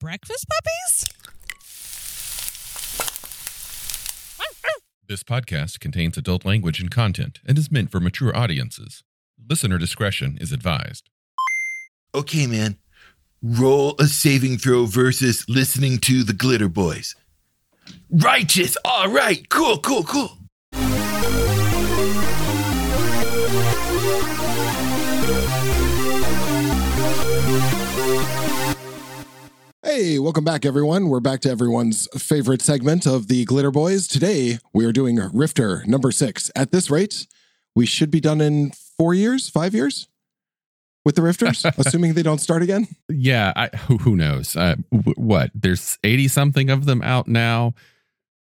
breakfast puppies? This podcast contains adult language and content and is meant for mature audiences. Listener discretion is advised. Okay, man. Roll a saving throw versus listening to the Glitterbois. Righteous. All right. Cool, cool, cool. Hey, welcome back, everyone. We're back to everyone's favorite segment of the Glitterbois. Today, we are doing Rifter number six. At this rate, we should be done in four years, five years with the Rifters, assuming they don't start again. Yeah, I, who, who knows? Uh, w- what? There's 80 something of them out now.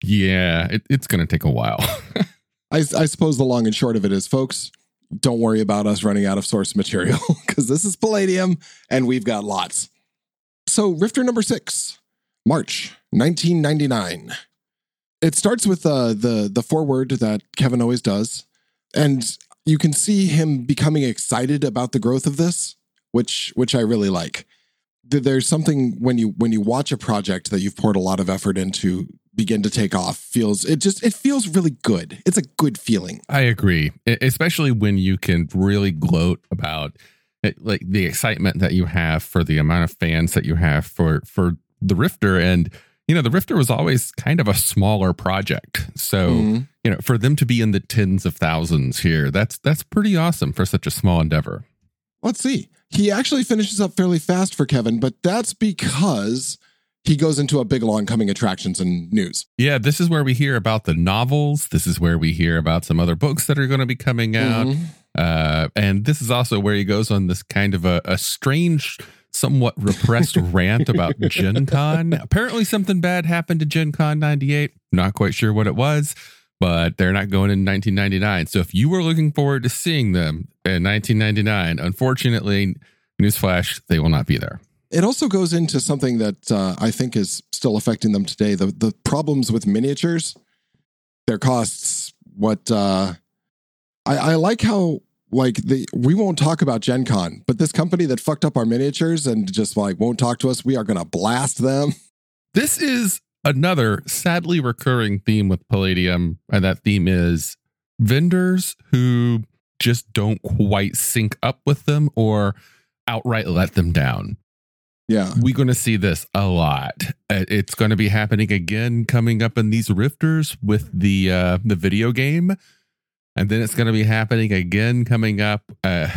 Yeah, it, it's going to take a while. I, I suppose the long and short of it is, folks, don't worry about us running out of source material because this is Palladium and we've got lots. So, Rifter number six, March 1999. It starts with uh, the the foreword that Kevin always does, and you can see him becoming excited about the growth of this, which which I really like. There's something when you when you watch a project that you've poured a lot of effort into begin to take off feels it just it feels really good. It's a good feeling. I agree, especially when you can really gloat about it, like the excitement that you have for the amount of fans that you have for for the Rifter and you know the Rifter was always kind of a smaller project. So, Mhm. you know, for them to be in the tens of thousands here, that's that's pretty awesome for such a small endeavor. Let's see. He actually finishes up fairly fast for Kevin, but that's because he goes into a big long coming attractions and news. Yeah, this is where we hear about the novels. This is where we hear about some other books that are going to be coming out. Mhm. Uh, and this is also where he goes on this kind of a, a strange, somewhat repressed rant about Gen Con. Apparently, something bad happened to Gen Con 98. Not quite sure what it was, but they're not going in 1999. So if you were looking forward to seeing them in 1999, unfortunately, newsflash, they will not be there. It also goes into something that uh, I think is still affecting them today the, the problems with miniatures, their costs. What uh, I, I like how. Like the we won't talk about Gen Con, but this company that fucked up our miniatures and just like won't talk to us, we are gonna blast them. This is another sadly recurring theme with Palladium, and that theme is vendors who just don't quite sync up with them or outright let them down. Yeah. We're going to see this a lot. Uh, It's going to be happening again coming up in these rifters with the uh, the video game, and then it's going to be happening again coming up uh,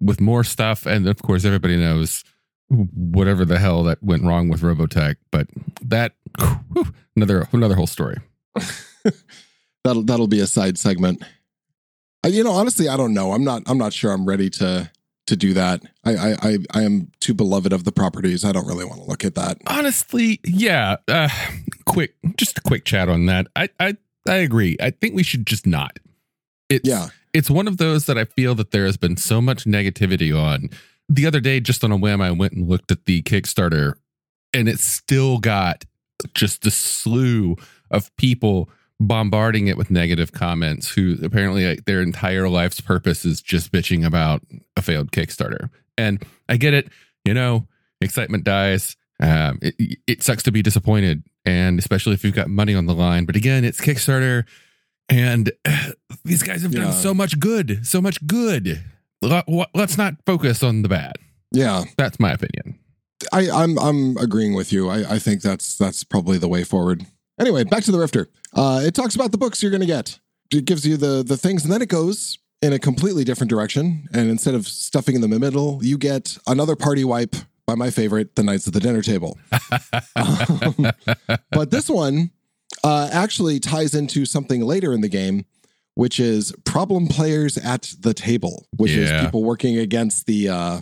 with more stuff. And of course, everybody knows whatever the hell that went wrong with Robotech. But that whew, another another whole story. that'll that'll be a side segment. Uh, you know, honestly, I don't know. I'm not. I'm not sure. I'm ready to to do that. I I I, I am too beloved of the properties. I don't really want to look at that. Honestly, yeah. Uh, quick, just a quick chat on that. I I I agree. I think we should just not. It's, Yeah. it's one of those that I feel that there has been so much negativity on. The other day, just on a whim, I went and looked at the Kickstarter, and it still got just a slew of people bombarding it with negative comments who apparently like, their entire life's purpose is just bitching about a failed Kickstarter. And I get it, you know, excitement dies. Um, it, it sucks to be disappointed, and especially if you've got money on the line. But again, it's Kickstarter, and uh, these guys have Yeah. done so much good, so much good. Let- Let's not focus on the bad. Yeah. That's my opinion. I, I'm I'm agreeing with you. I, I think that's that's probably the way forward. Anyway, back to the Rifter. Uh, it talks about the books you're going to get. It gives you the the things, and then it goes in a completely different direction. And instead of stuffing in the middle, you get another party wipe by my favorite, the Knights of the Dinner Table. Um, but this one uh, actually ties into something later in the game, which is problem players at the table, which Yeah. is people working against the uh,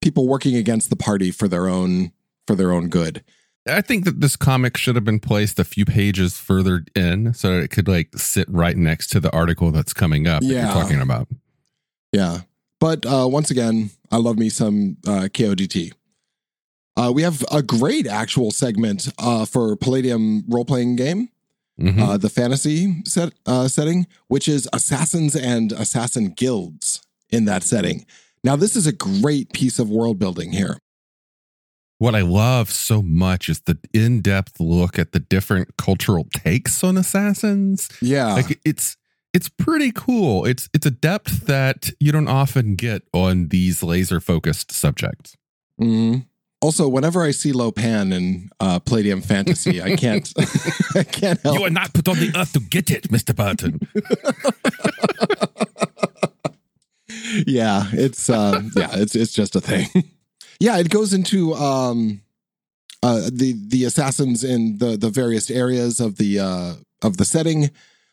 people working against the party for their own for their own good. I think that this comic should have been placed a few pages further in so that it could like sit right next to the article that's coming up that Yeah. you're talking about. Yeah. But uh, once again, I love me some uh, KODT. Uh, we have a great actual segment uh, for Palladium role playing game, Mhm. uh, the fantasy set uh, setting, which is assassins and assassin guilds in that setting. Now, this is a great piece of world building here. what I love so much is the in depth look at the different cultural takes on assassins. Yeah. Like it's it's pretty cool. It's it's a depth that you don't often get on these laser focused subjects. Mhm. Also, whenever I see Lopan in uh, Palladium Fantasy, I can't, I can't help. You are not put on the earth to get it, Mister Burton. yeah, it's uh, yeah, it's it's just a thing. yeah, it goes into um, uh, the the assassins in the the various areas of the uh, of the setting.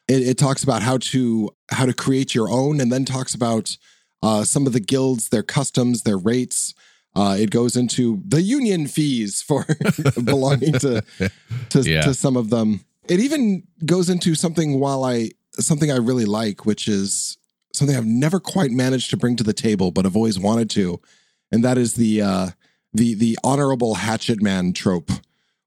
It, it talks about how to how to create your own, and then talks about uh, some of the guilds, their customs, their rates. Uh, it goes into the union fees for belonging to to, Yeah. to some of them. It even goes into something while I something I really like, which is something I've never quite managed to bring to the table, but I've always wanted to, and that is the uh, the the honorable hatchet man trope,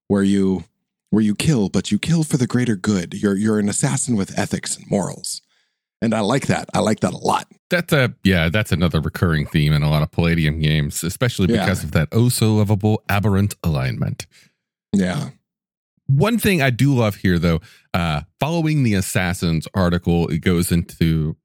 where you where you kill, but you kill for the greater good. You're you're an assassin with ethics and morals, and I like that. I like that a lot. That's a yeah, that's another recurring theme in a lot of Palladium games, especially Yeah. because of that oh so lovable aberrant alignment. Yeah. One thing I do love here, though, uh, following the Assassins article, it goes into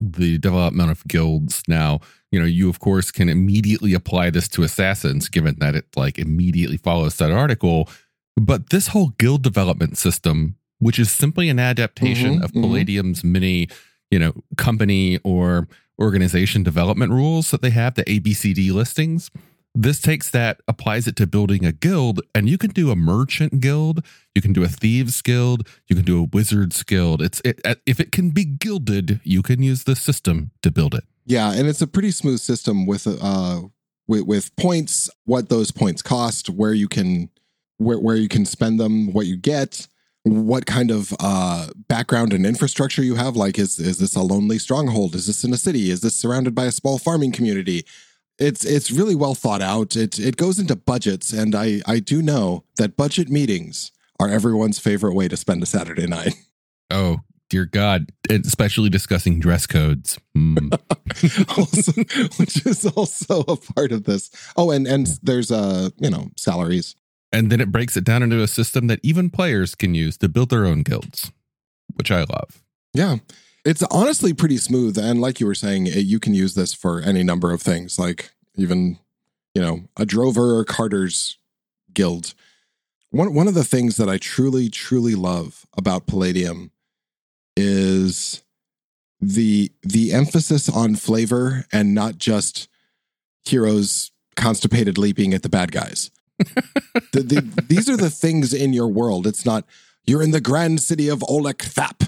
the development of guilds. Now, you know, you of course can immediately apply this to Assassins, given that it like immediately follows that article. But this whole guild development system, which is simply an adaptation Mhm, of mhm. Palladium's many, you know, company or organization development rules that they have, the ABCD listings. This takes that, applies it to building a guild, and you can do a merchant guild, you can do a thieves guild, you can do a wizards guild. It's it, if it can be gilded, you can use the system to build it. Yeah, and it's a pretty smooth system with uh with, with points, what those points cost, where you can where where you can spend them, what you get, what kind of uh background and infrastructure you have. Like, is is this a lonely stronghold? Is this in a city? Is this surrounded by a small farming community? It's it's really well thought out. It it goes into budgets, and I I do know that budget meetings are everyone's favorite way to spend a Saturday night. Oh dear God! Especially discussing dress codes. Hmm. also, which is also a part of this. Oh, and and there's uh, you know, salaries. And then it breaks it down into a system that even players can use to build their own guilds, which I love. Yeah. It's honestly pretty smooth and like you were saying, it, you can use this for any number of things, like even, you know, a drover or carter's guild. One one of the things that I truly truly love about Palladium is the the emphasis on flavor and not just heroes constipated leaping at the bad guys. The, the, these are the things in your world. It's not you're in the grand city of Olek Thap.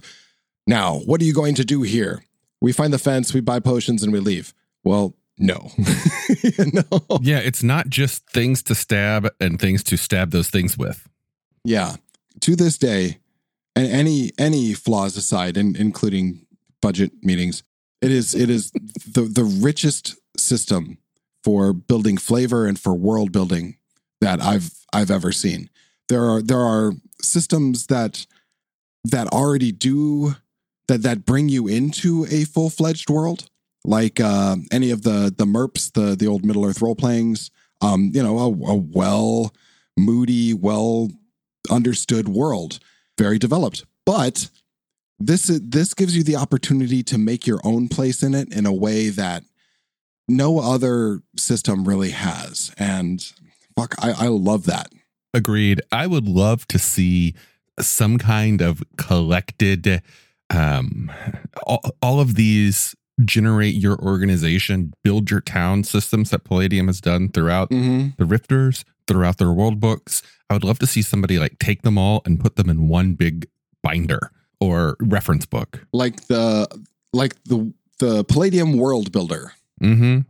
Now, what are you going to do here? We find the fence, we buy potions, and we leave. Well, no. no. Yeah, it's not just things to stab and things to stab those things with. Yeah. To this day, and any any flaws aside, and including budget meetings, it is it is the the richest system for building flavor and for world building that I've I've ever seen. There are there are systems that that already do that that bring you into a full fledged world, like uh, any of the the MERPs, the the old Middle Earth role playings. Um, you know, a, a well moody, well understood world, very developed. But this this gives you the opportunity to make your own place in it in a way that no other system really has. And fuck, I, I love that. Agreed. I would love to see some kind of collected um all, all of these generate your organization, build your town systems that Palladium has done throughout Mm-hmm. the Rifters, throughout their world books. I would love to see somebody like take them all and put them in one big binder or reference book. Like the like the the Palladium World Builder. Mm-hmm.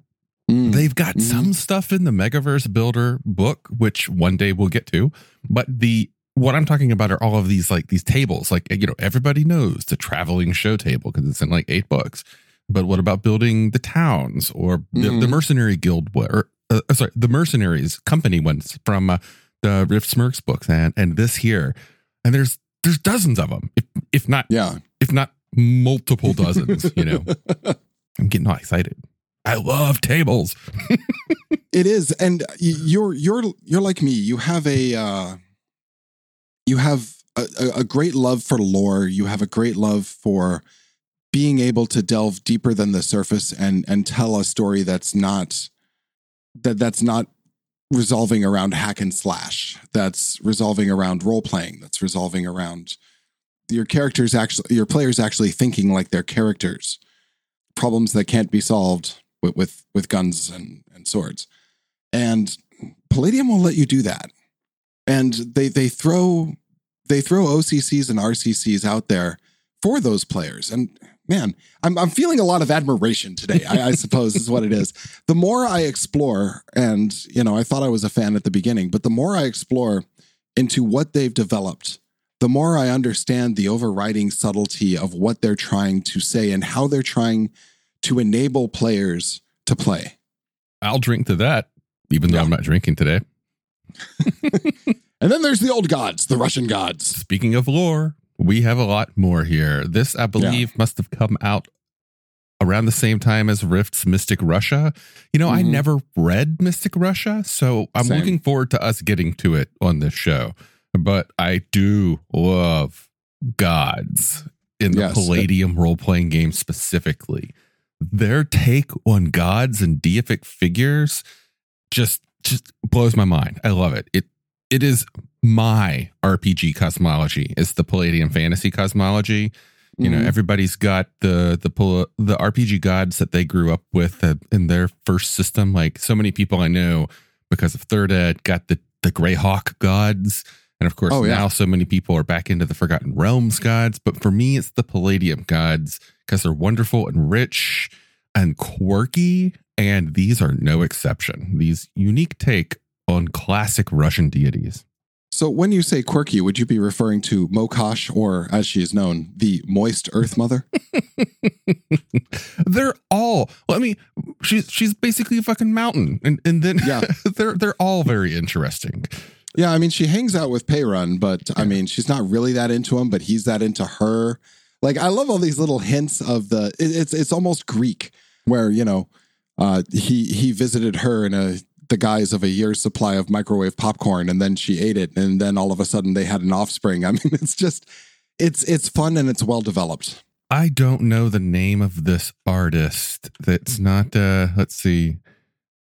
Mm. They've got Mhm. some stuff in the Megaverse Builder book, which one day we'll get to. But the what I'm talking about are all of these like these tables. Like you know, everybody knows the traveling show table because it's in like eight books. But what about building the towns or the, the Mhm. mercenary guild or uh, uh, sorry, the mercenaries company ones from uh, the Rifts Mercs books and and this here. And there's there's dozens of them, if if not yeah. if not multiple dozens. You know, I'm getting all excited. I love tables. It is, and you're you're you're like me. You have a uh, you have a, a- great love for lore. You have a great love for being able to delve deeper than the surface and and tell a story that's not that that's not resolving around hack and slash. That's resolving around role playing. That's resolving around your characters actually your players actually thinking like their characters. Problems that can't be solved with with, with guns and, and swords. And Palladium will let you do that. And they they throw they throw OCCs and RCCs out there for those players. And man, I'm I'm feeling a lot of admiration today. I, I suppose is what it is. The more I explore, and you know, I thought I was a fan at the beginning, but the more I explore into what they've developed, the more I understand the overriding subtlety of what they're trying to say and how they're trying to enable players to play. I'll drink to that, even though Yeah. I'm not drinking today. And then there's the old gods, the Russian gods. Speaking of lore, we have a lot more here. This, I believe, must have come out around the same time as Rift's Mystic Russia. You know, I Mhm. never read Mystic Russia, so I'm Same. looking forward to us getting to it on this show. But I do love gods in the Yes. Palladium role playing game specifically. Their take on gods and deific figures just just blows my mind. I love it. It it is my RPG cosmology. It's the Palladium fantasy cosmology. You know, Mhm. everybody's got the the the RPG gods that they grew up with in their first system. Like so many people I know because of Third Ed got the the Greyhawk gods, and of course Oh, yeah. now so many people are back into the Forgotten Realms gods. But for me, it's the Palladium gods because they're wonderful and rich and quirky, and these are no exception. These unique take on classic Russian deities. So when you say quirky, would you be referring to Mokosh or as she is known, the moist earth mother? they're all well, I mean, she's she's basically a fucking mountain. And and then Yeah. they're they're all very interesting. yeah, I mean she hangs out with Perun, but I mean she's not really that into him, but he's that into her. Like I love all these little hints of the it, it's it's almost Greek where, you know, uh he he visited her in a the guise of a year's supply of microwave popcorn and then she ate it and then all of a sudden they had an offspring. I mean it's just it's it's fun and it's well developed. I don't know the name of this artist. That's not uh let's see.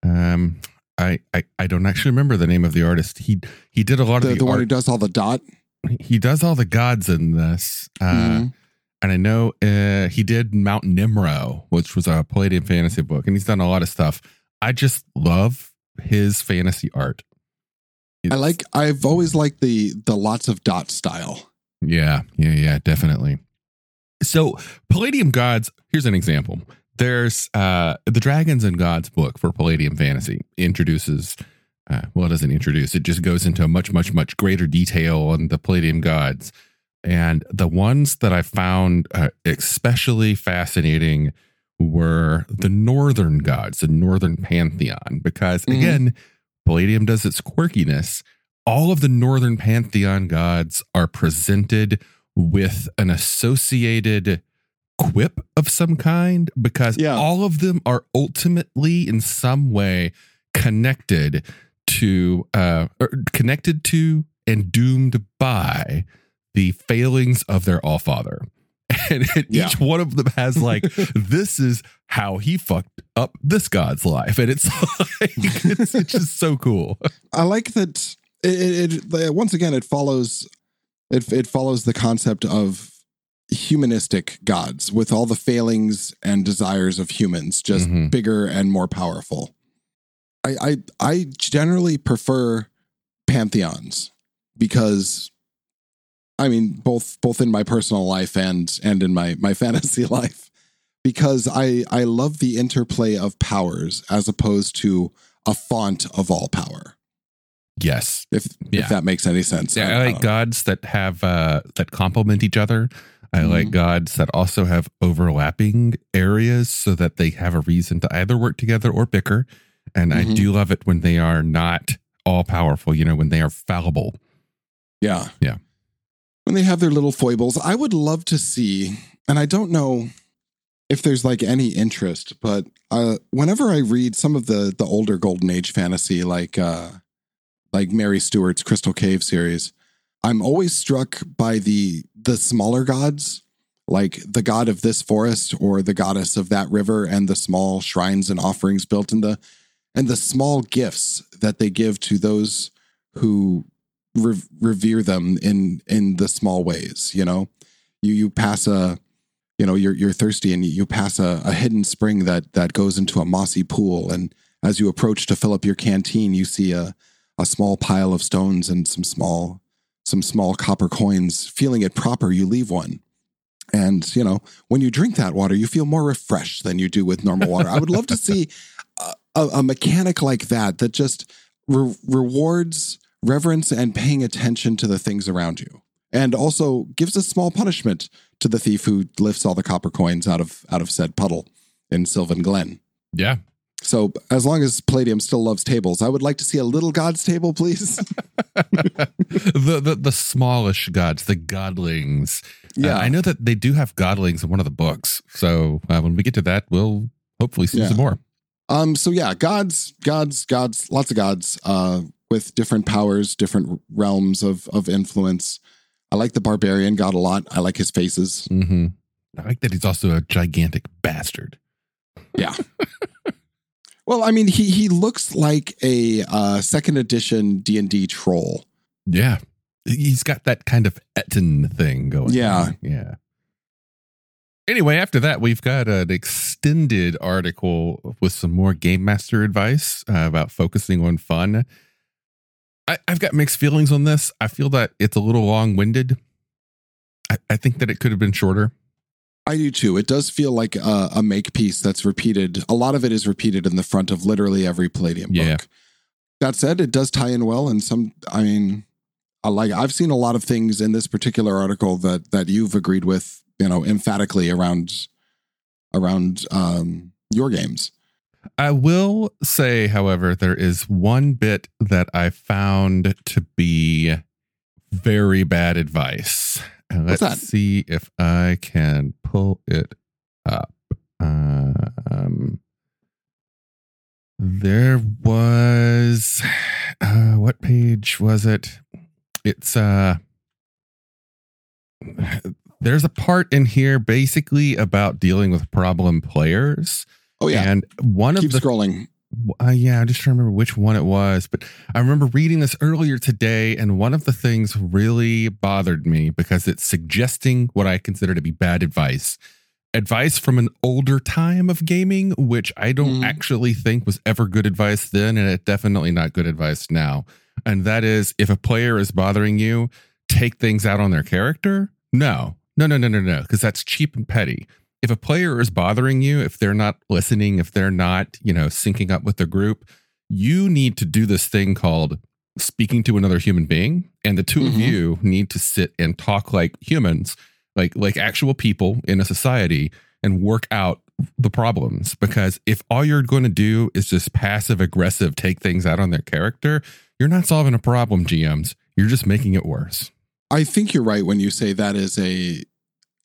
Um I, I, I don't actually remember the name of the artist. He he did a lot The, of the the, one who does all the dot. He does all the gods in this. Uh, Mhm. And I know uh, he did Mount Nimro, which was a Palladium fantasy book, and he's done a lot of stuff. I just love his fantasy art. I like I've always liked the the lots of dot style. yeah, yeah, yeah, definitely. So Palladium gods. Here's an example. There's uh, the Dragons and Gods book for Palladium fantasy introduces. Uh, well, it doesn't introduce. It just goes into a much, much, much greater detail on the Palladium gods. And the ones that I found uh, especially fascinating were the northern gods, the northern pantheon, because Mhm. again, Palladium does its quirkiness. All of the northern pantheon gods are presented with an associated quip of some kind because Yeah. all of them are ultimately in some way connected to uh or connected to and doomed by the failings of their all-father and Yeah. each one of them has like this is how he fucked up this god's life and it's like it's, it's just so cool I like that it, it, it once again it follows it it follows the concept of humanistic gods with all the failings and desires of humans just Mhm. bigger and more powerful. I I I generally prefer pantheons because I mean both both in my personal life and and in my my fantasy life because I I love the interplay of powers as opposed to a font of all power yes if Yeah. if that makes any sense. Yeah, I like Uh, gods that have uh that complement each other. I like Mhm. gods that also have overlapping areas so that they have a reason to either work together or bicker. And I Mhm. do love it when they are not all powerful, you know, when they are fallible. yeah, Yeah. When they have their little foibles, I would love to see, and I don't know, if there's like any interest, but uh, whenever I read some of the the older Golden Age fantasy, like uh, like Mary Stewart's Crystal Cave series, I'm always struck by the the smaller gods, like the god of this forest or the goddess of that river, and the small shrines and offerings built in the and the small gifts that they give to those who re- revere them in in the small ways. You know, you you pass a you know you're you're thirsty and you pass a, a hidden spring that that goes into a mossy pool. And as you approach to fill up your canteen you see a a small pile of stones and some small some small copper coins. Feeling it proper you leave one. And you know when you drink that water you feel more refreshed than you do with normal water. I would love to see a, a mechanic like that that just re- rewards reverence and paying attention to the things around you and also gives a small punishment to the thief who lifts all the copper coins out of out of said puddle in Sylvan Glen. Yeah. So as long as Palladium still loves tables, I would like to see a little god's table, please. the, the the smallish gods, the godlings. Yeah. Uh, I know that they do have godlings in one of the books. So uh, when we get to that, we'll hopefully see Yeah. some more. um. So yeah, gods, gods, gods, lots of gods. Uh, with different powers, different realms of of influence. I like the barbarian god a lot. I like his faces. hmm I like that he's also a gigantic bastard. Yeah. well, I mean, he he looks like a uh, second edition D and D troll. Yeah. He's got that kind of Ettin thing going. Yeah. on. Yeah. Anyway, after that, we've got an extended article with some more game master advice uh, about focusing on fun. I, I've got mixed feelings on this. I feel that it's a little long winded. I, I think that it could have been shorter. I do too. It does feel like a, a make piece that's repeated. A lot of it is repeated in the front of literally every Palladium Yeah. book. That said, it does tie in well, and some. I mean, I like. I've seen a lot of things in this particular article that that you've agreed with. You know, emphatically around around um, your games. I will say, however, there is one bit that I found to be very bad advice. And let's see if I can pull it up. Um, there was uh, what page was it? It's uh there's a part in here basically about dealing with problem players. Oh yeah, And one keep of the scrolling. uh, yeah, I'm just trying to remember which one it was, but I remember reading this earlier today, and one of the things really bothered me because it's suggesting what I consider to be bad advice. Advice from an older time of gaming, which I don't Mhm. actually think was ever good advice then, and it's definitely not good advice now. And that is if a player is bothering you, take things out on their character. No, no, no, no, no, no, because that's cheap and petty if a player is bothering you, if they're not listening, if they're not, you know, syncing up with the group, you need to do this thing called speaking to another human being. And the 2 of Mhm. you need to sit and talk like humans, like like actual people in a society and work out the problems. Because if all you're going to do is just passive aggressive take things out on their character, you're not solving a problem, GMs. You're just making it worse. I think you're right when you say that is a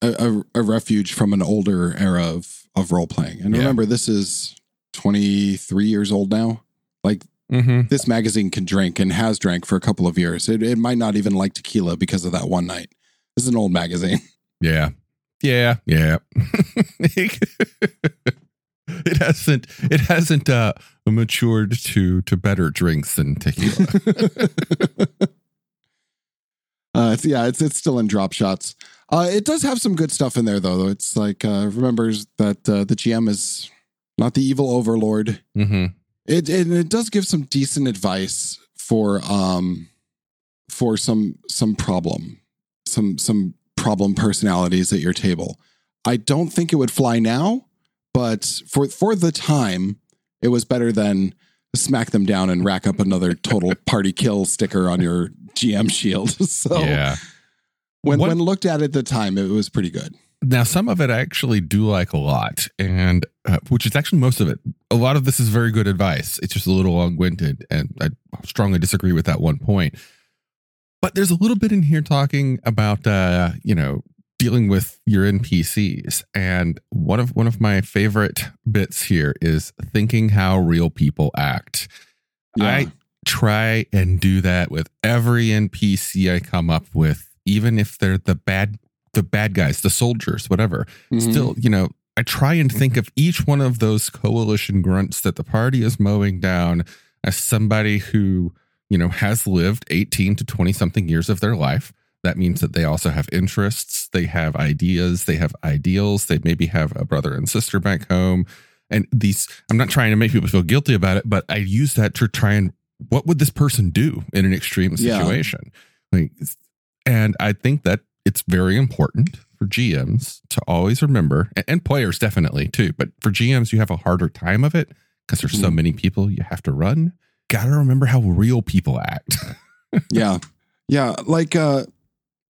a, a, refuge from an older era of of role playing. And Yeah. remember, this is 23 years old now. Like Mm-hmm. this magazine can drink and has drank for a couple of years. It, it might not even like tequila because of that one night. This is an old magazine. Yeah. Yeah. Yeah. it hasn't it hasn't uh matured to to better drinks than tequila. uh, it's, yeah, it's it's still in drop shots. Uh, it does have some good stuff in there though. It's like uh, remembers that uh, the GM is not the evil overlord. mm-hmm. It, it it does give some decent advice for um for some some problem some some problem personalities at your table. I don't think it would fly now, but for for the time, it was better than smack them down and rack up another total party kill sticker on your GM shield. so yeah. When What- when looked at at the time, it was pretty good. Now some of it I actually do like a lot and uh, which is actually most of it. A lot of this is very good advice. It's just a little long-winded and I strongly disagree with that one point. But there's a little bit in here talking about uh, you know, dealing with your NPCs. And one of one of my favorite bits here is thinking how real people act. I try and do that with every NPC I come up with, even if they're the bad the bad guys, the soldiers, whatever. Mhm. Still, you know, I try and think of each one of those coalition grunts that the party is mowing down as somebody who, you know, has lived 18 to 20 something years of their life. That means that they also have interests, they have ideas, they have ideals, they maybe have a brother and sister back home. And these, I'm not trying to make people feel guilty about it, but I use that to try and what would this person do in an extreme Yeah. situation? Like, and I think that it's very important for GMs to always remember, and, players definitely too, but for GMs, you have a harder time of it because there's so Mhm. many people you have to run. Got to remember how real people act. yeah yeah like uh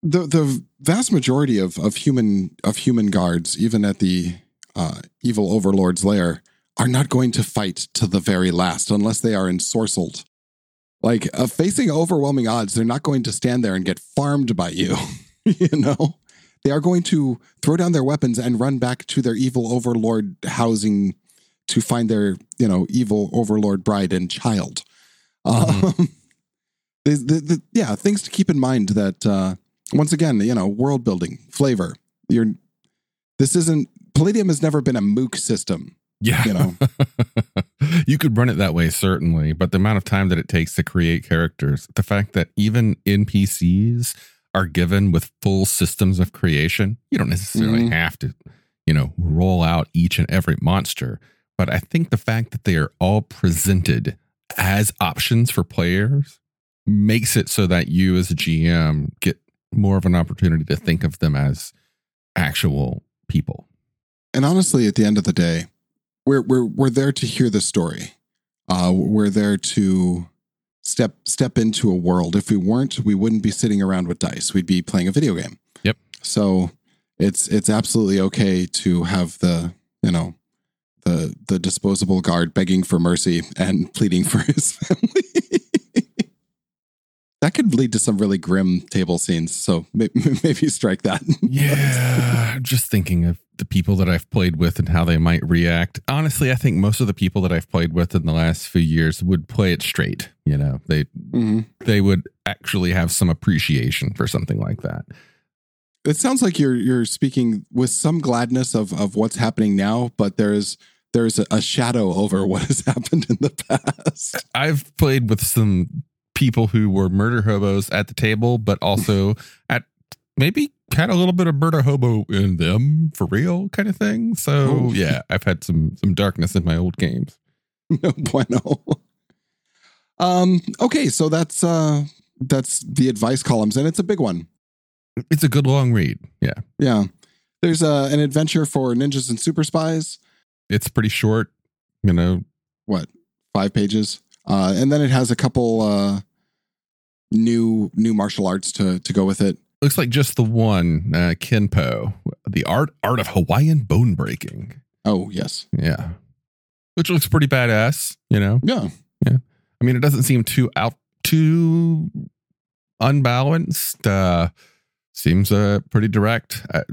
the the vast majority of of human of human guards even at the uh evil overlord's lair are not going to fight to the very last unless they are ensorcelled like uh, facing overwhelming odds they're not going to stand there and get farmed by you you know they are going to throw down their weapons and run back to their evil overlord housing to find their you know evil overlord bride and child Mhm. um, the, the, the, yeah, things to keep in mind that uh, once again, you know, world building, flavor. You're this isn't Palladium has never been a MOOC system, Yeah. you know. you could run it that way, certainly, but the amount of time that it takes to create characters, the fact that even NPCs are given with full systems of creation, you don't necessarily Mhm. have to, you know, roll out each and every monster. But I think the fact that they are all presented as options for players makes it so that you as a GM get more of an opportunity to think of them as actual people. And honestly, at the end of the day, we're we're we're there to hear the story. Uh, we're there to step step into a world. If we weren't, we wouldn't be sitting around with dice. We'd be playing a video game. Yep. So it's it's absolutely okay to have the you know the the disposable guard begging for mercy and pleading for his family. That could lead to some really grim table scenes. So may- maybe strike that. Yeah, just thinking of the people that I've played with and how they might react. Honestly, I think most of the people that I've played with in the last few years would play it straight. You know, they Mhm. they would actually have some appreciation for something like that. It sounds like you're you're speaking with some gladness of of what's happening now, but there's there's a, a shadow over what has happened in the past. I've played with some people who were murder hobos at the table, but also at maybe had a little bit of murder hobo in them for real kind of thing. So Oh. yeah, I've had some some darkness in my old games. no bueno. Um. Okay, so that's uh that's the advice columns, and it's a big one. It's a good long read. Yeah. Yeah. There's uh, an adventure for ninjas and super spies. It's pretty short, you know, What five pages? Uh, and then it has a couple uh new new martial arts to to go with it. looks like just the one uh kenpo the art art of hawaiian bone breaking. Oh yes, yeah. Which looks pretty badass you know? Yeah. Yeah. I mean it doesn't seem too out too unbalanced uh seems uh pretty direct. Uh,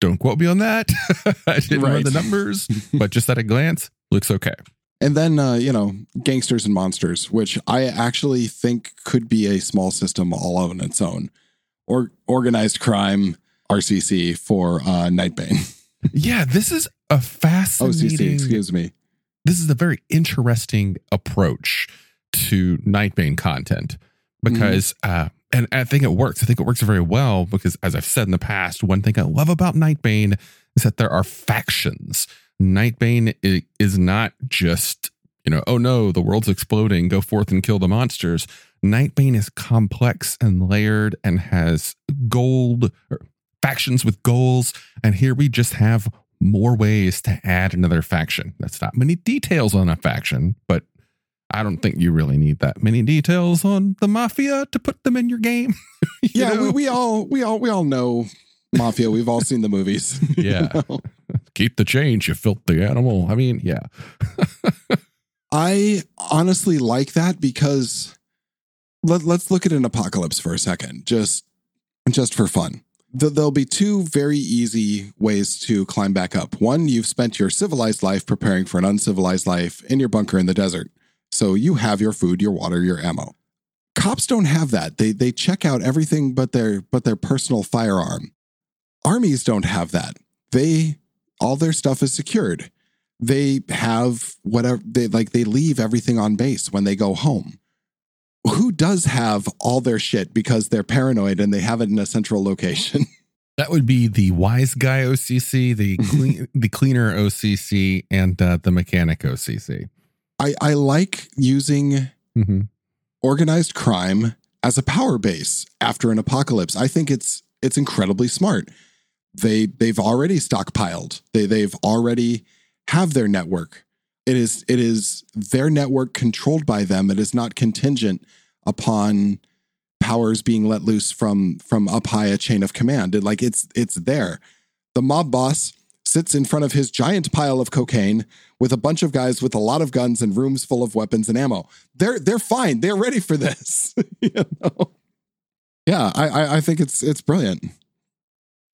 don't quote me on that. I didn't run the numbers but just at a glance looks okay And then, uh, you know, Gangsters and Monsters, which I actually think could be a small system all on its own. Or organized crime RCC for uh, Nightbane. yeah this is a fascinating OCC, excuse me. this is a very interesting approach to Nightbane content because, uh, and I think it works. I think it works very well because, as I've said in the past, one thing I love about Nightbane is that there are factions. Nightbane is not just, you know, oh no, the world's exploding, go forth and kill the monsters. Nightbane is complex and layered and has gold or factions with goals. And here we just have more ways to add another faction. That's not many details on a faction, but I don't think you really need that many details on the mafia to put them in your game. You Yeah, we, we all we all we all know Mafia. We've all seen the movies. you Yeah. know? Keep the change, you filthy animal. I mean, yeah. I honestly like that because let, let's look at an apocalypse for a second, just just for fun. th- there'll be two very easy ways to climb back up. One, you've spent your civilized life preparing for an uncivilized life in your bunker in the desert. So you have your food, your water, your ammo. Cops don't have that. They they check out everything but their but their personal firearm. Armies don't have that. They all their stuff is secured. They have whatever they like they leave everything on base when they go home. Who does have all their shit because they're paranoid and they have it in a central location? That would be the wise guy OCC, the clean, the cleaner OCC, and uh, the mechanic OCC. I, I like using Mm-hmm. organized crime as a power base after an apocalypse. I think it's it's incredibly smart. They they've already stockpiled. They they've already have their network. It is it is their network controlled by them. It is not contingent upon powers being let loose from from up high a chain of command. It, like it's it's there. The mob boss sits in front of his giant pile of cocaine with a bunch of guys with a lot of guns and rooms full of weapons and ammo. They're they're fine. They're ready for this. you know? Yeah, I, I I think it's it's brilliant.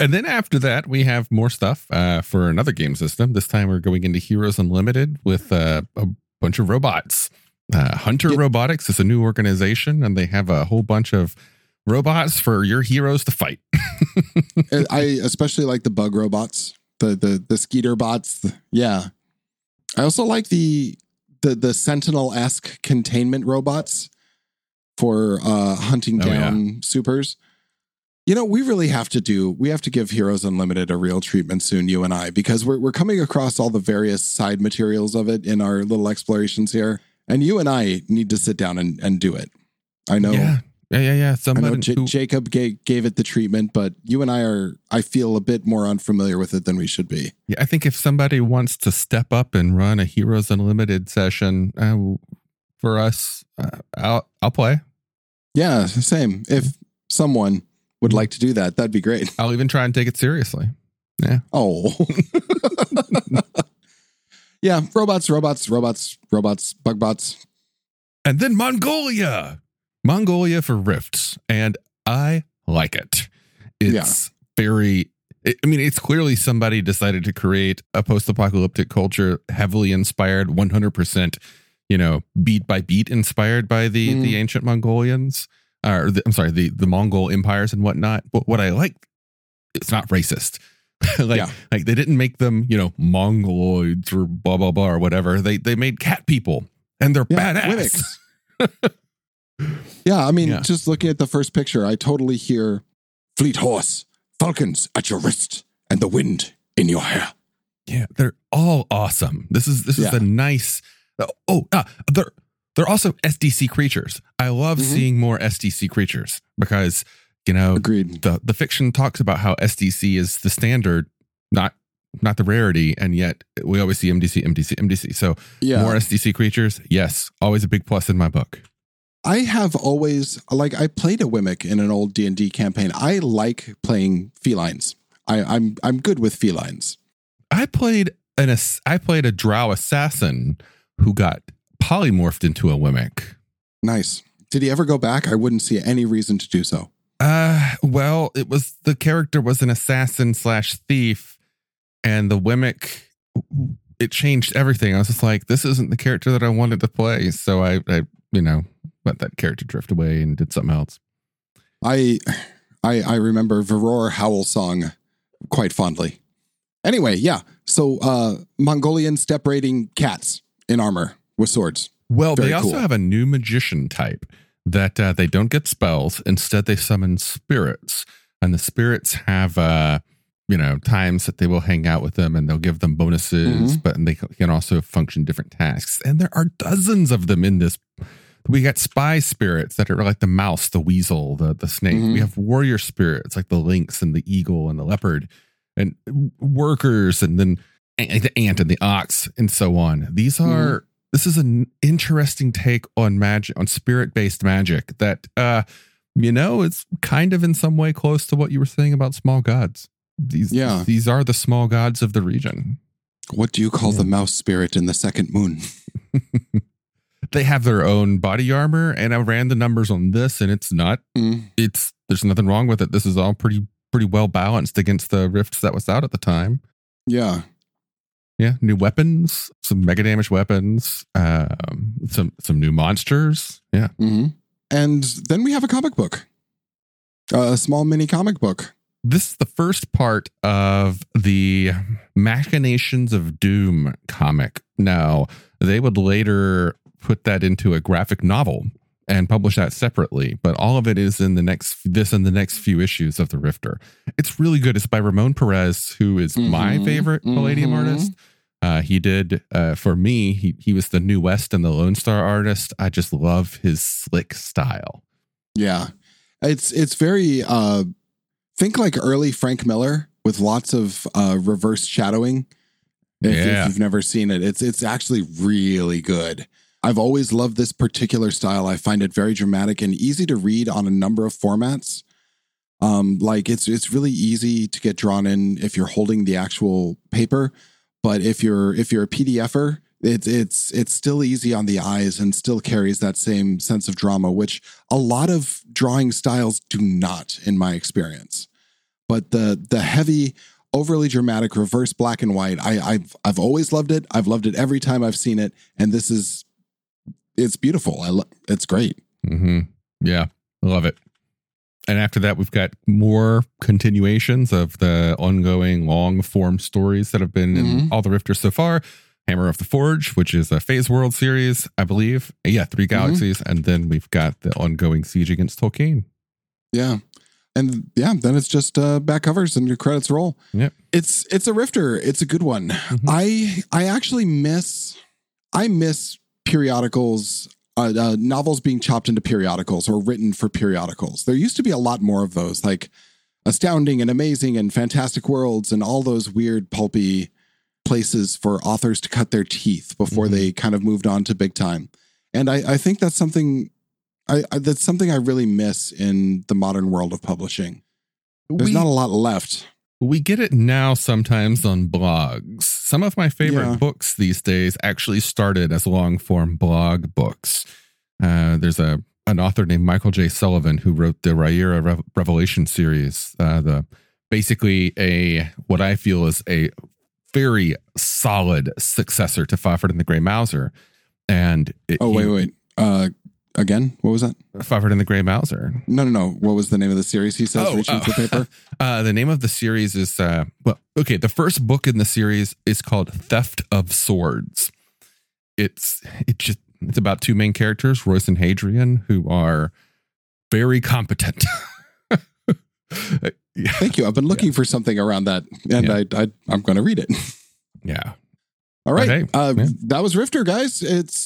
And then after that, we have more stuff uh, for another game system. This time we're going into Heroes Unlimited with uh, a bunch of robots. Uh, Hunter Yep. Robotics is a new organization, and they have a whole bunch of robots for your heroes to fight. I- especially like the bug robots, the the the skeeter bots. yeah, I also like the the the Sentinel esque containment robots for uh, hunting Oh, yeah. down supers. You know, we really have to do. We have to give Heroes Unlimited a real treatment soon, you and I, because we're we're coming across all the various side materials of it in our little explorations here, and you and I need to sit down and and do it. I know. Yeah, yeah, yeah, yeah. I know J- who- Jacob gave, gave it the treatment, but you and I are, I feel a bit more unfamiliar with it than we should be. yeah, I think if somebody wants to step up and run a Heroes Unlimited session uh, for us, uh, I'll I'll play. Yeah, same. If someone would like to do that, that'd be great. I'll even try and take it seriously. Yeah. Oh. yeah, robots, robots, robots, robots, bug bots. And then Mongolia, Mongolia for Rifts, and I like it. It's very. I I mean, it's clearly somebody decided to create a post-apocalyptic culture heavily inspired, 100%, you know, beat by beat inspired by the Mm. the ancient Mongolians, or the, I'm sorry, the the Mongol empires and whatnot. But what I like, it's not racist. like, Yeah. like they didn't make them, you know, Mongoloids or blah blah blah or whatever. They they made cat people, and they're Yeah, badass. Yeah, I mean, Yeah. just looking at the first picture, I totally hear fleet horse, falcons at your wrist, and the wind in your hair. Yeah, they're all awesome. This is this is Yeah. a nice. Oh, oh uh, they're they're also SDC creatures. I love Mhm. seeing more SDC creatures because you know Agreed. the the fiction talks about how SDC is the standard, not not the rarity, and yet we always see MDC, MDC, MDC. So Yeah. more SDC creatures, yes, always a big plus in my book. I have always like I played a Wemic in an old D and D campaign. I like playing felines. I, I'm I'm good with felines. I played an I played a Drow assassin who got polymorphed into a Wemic. Nice. Did he ever go back? I wouldn't see any reason to do so. Uh, well, it was the character was an assassin slash thief, and the Wemic. It changed everything. I was just like, this isn't the character that I wanted to play. So I, I, you know, let that character drift away and did something else. I I I remember Varor Howl song quite fondly. Anyway, yeah. So uh Mongolian steppe rating cats in armor with swords. Well, Very they also cool. have a new magician type that uh, they don't get spells. Instead, they summon spirits, and the spirits have, uh, you know, times that they will hang out with them, and they'll give them bonuses. Mhm. But and they can also function different tasks. And there are dozens of them in this. We got spy spirits that are like the mouse, the weasel, the the snake. Mhm. We have warrior spirits like the lynx and the eagle and the leopard, and workers, and then the ant and the ox, and so on. These are this is an interesting take on magic on spirit based magic that uh you know it's kind of in some way close to what you were saying about small gods these Yeah. these are the small gods of the region What do you call Yeah. the mouse spirit in the second moon? they have their own body armor and i ran the numbers on this and it's not Mm. it's there's nothing wrong with it this is all pretty pretty well balanced against the rifts that was out at the time. Yeah. Yeah, new weapons, some mega damage weapons, um, some some new monsters. Yeah, hmm And then we have a comic book, a small mini comic book. this is the first part of the Machinations of Doom comic. Now, they would later put that into a graphic novel and publish that separately, but all of it is in the next this and the next few issues of the Rifter. It's really good. It's by Ramon Perez, who is my Mhm, favorite Palladium mhm. artist. Uh, he did uh, for me. He he was the New West and the Lone Star artist. I just love his slick style. Yeah. It's it's very uh think like early Frank Miller with lots of uh reverse shadowing. If, if you've never seen it, it's it's actually really good. I've always loved this particular style. I find it very dramatic and easy to read on a number of formats. Um, like it's it's really easy to get drawn in if you're holding the actual paper, but if you're if you're a PDFer, it's it's it's still easy on the eyes and still carries that same sense of drama, which a lot of drawing styles do not, in my experience. But the the heavy, overly dramatic reverse black and white, I, I've I've always loved it. I've loved it every time I've seen it, and this is it's beautiful. I lo- it's great. hmm Yeah, I love it. And after that, we've got more continuations of the ongoing long form stories that have been in Mhm. all the Rifters so far. Hammer of the Forge, which is a Phase World series, I believe. Yeah, three galaxies. And then we've got the ongoing Siege against Tolkeen. Yeah. And yeah, then it's just uh, back covers and your credits roll. Yeah, It's it's a rifter. It's a good one. I I actually miss I miss periodicals, uh, uh, novels being chopped into periodicals or written for periodicals. There used to be a lot more of those, like astounding and amazing and fantastic worlds and all those weird pulpy places for authors to cut their teeth before Mhm. they kind of moved on to big time. And I, I think that's something I, I that's something I really miss in the modern world of publishing. There's We, not a lot left. We get it now sometimes on blogs. Some of my favorite Yeah. books these days actually started as long form blog books. Uh, there's a an author named Michael J. Sullivan who wrote the Riyria Rev- Revelation series. Uh, the basically a what I feel is a very solid successor to Fafhrd and the Grey Mouser. And it, Oh wait, he- wait. Uh, again, what was that? Fafhrd and the Grey Mouser. No, no, no. What was the name of the series? He says Oh, reaching oh. for paper. Uh, the name of the series is uh, well, okay. The first book in the series is called Theft of Swords. It's it just it's about two main characters, Royce and Hadrian, who are very competent. yeah, Thank you. I've been looking for something around that, and Yeah. I, I I'm going to read it. yeah. All right. Okay. Uh, Yeah. That was Rifter, guys. It's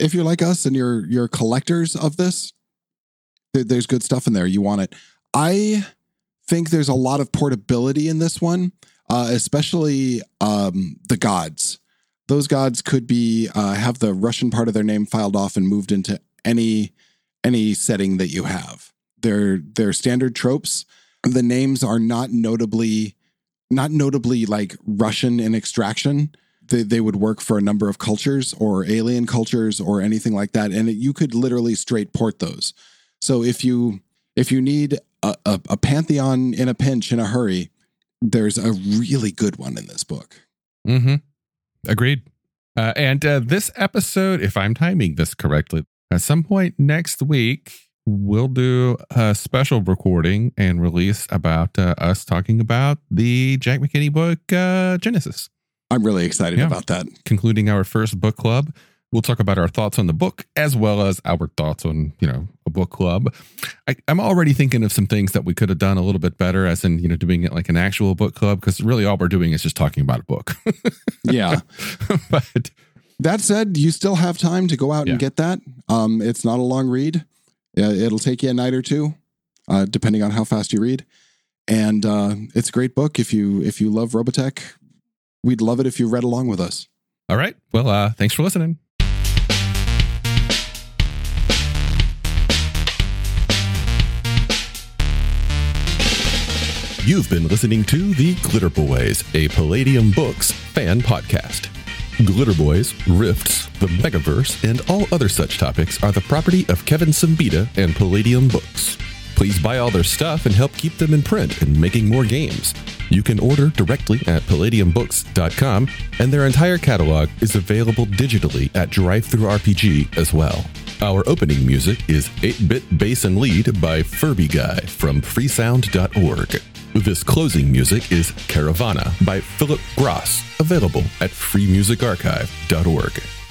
if you're like us and you're you're collectors of this, there- there's good stuff in there. You want it. I think there's a lot of portability in this one, uh, especially um, the gods. Those gods could be uh, have the Russian part of their name filed off and moved into any any setting that you have. They're they're standard tropes. The names are not notably not notably like Russian in extraction they, they would work for a number of cultures or alien cultures or anything like that and you could literally straight port those so if you if you need a, a, a pantheon in a pinch in a hurry there's a really good one in this book Mm-hmm. Agreed. Uh, and uh, this episode, if I'm timing this correctly, at some point next week, we'll do a special recording and release about uh, us talking about the Jack McKinney book, uh, Genesis, i'm really excited Yeah. about that concluding our first book club. We'll talk about our thoughts on the book as well as our thoughts on, you know, a book club. I, I'm already thinking of some things that we could have done a little bit better, as in, you know, doing it like an actual book club, because really all we're doing is just talking about a book. yeah but that said you still have time to go out Yeah. and get that um, it's not a long read it'll take you a night or two uh, depending on how fast you read and uh, it's a great book if you if you love robotech we'd love it if you read along with us all right. Well, uh, thanks for listening. You've been listening to The Glitterbois, a Palladium Books fan podcast. Glitter Boys, Rifts, the Megaverse, and all other such topics are the property of Kevin Siembieda and Palladium Books. Please buy all their stuff and help keep them in print and making more games. You can order directly at palladiumbooks.com, and their entire catalog is available digitally at DriveThruRPG as well. Our opening music is 8 Bit Bass and Lead by Furbyguy from freesound.org. This closing music is Caravana by Phillip Gross, available at freemusicarchive.org.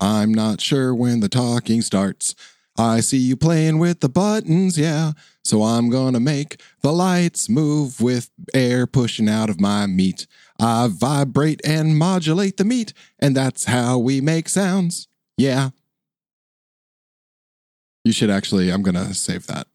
I'm not sure when the talking starts. I see you playing with the buttons, yeah. So I'm gonna make the lights move with air pushing out of my meat. I vibrate and modulate the meat, and that's how we make sounds. Yeah. You should actually, I'm gonna save that.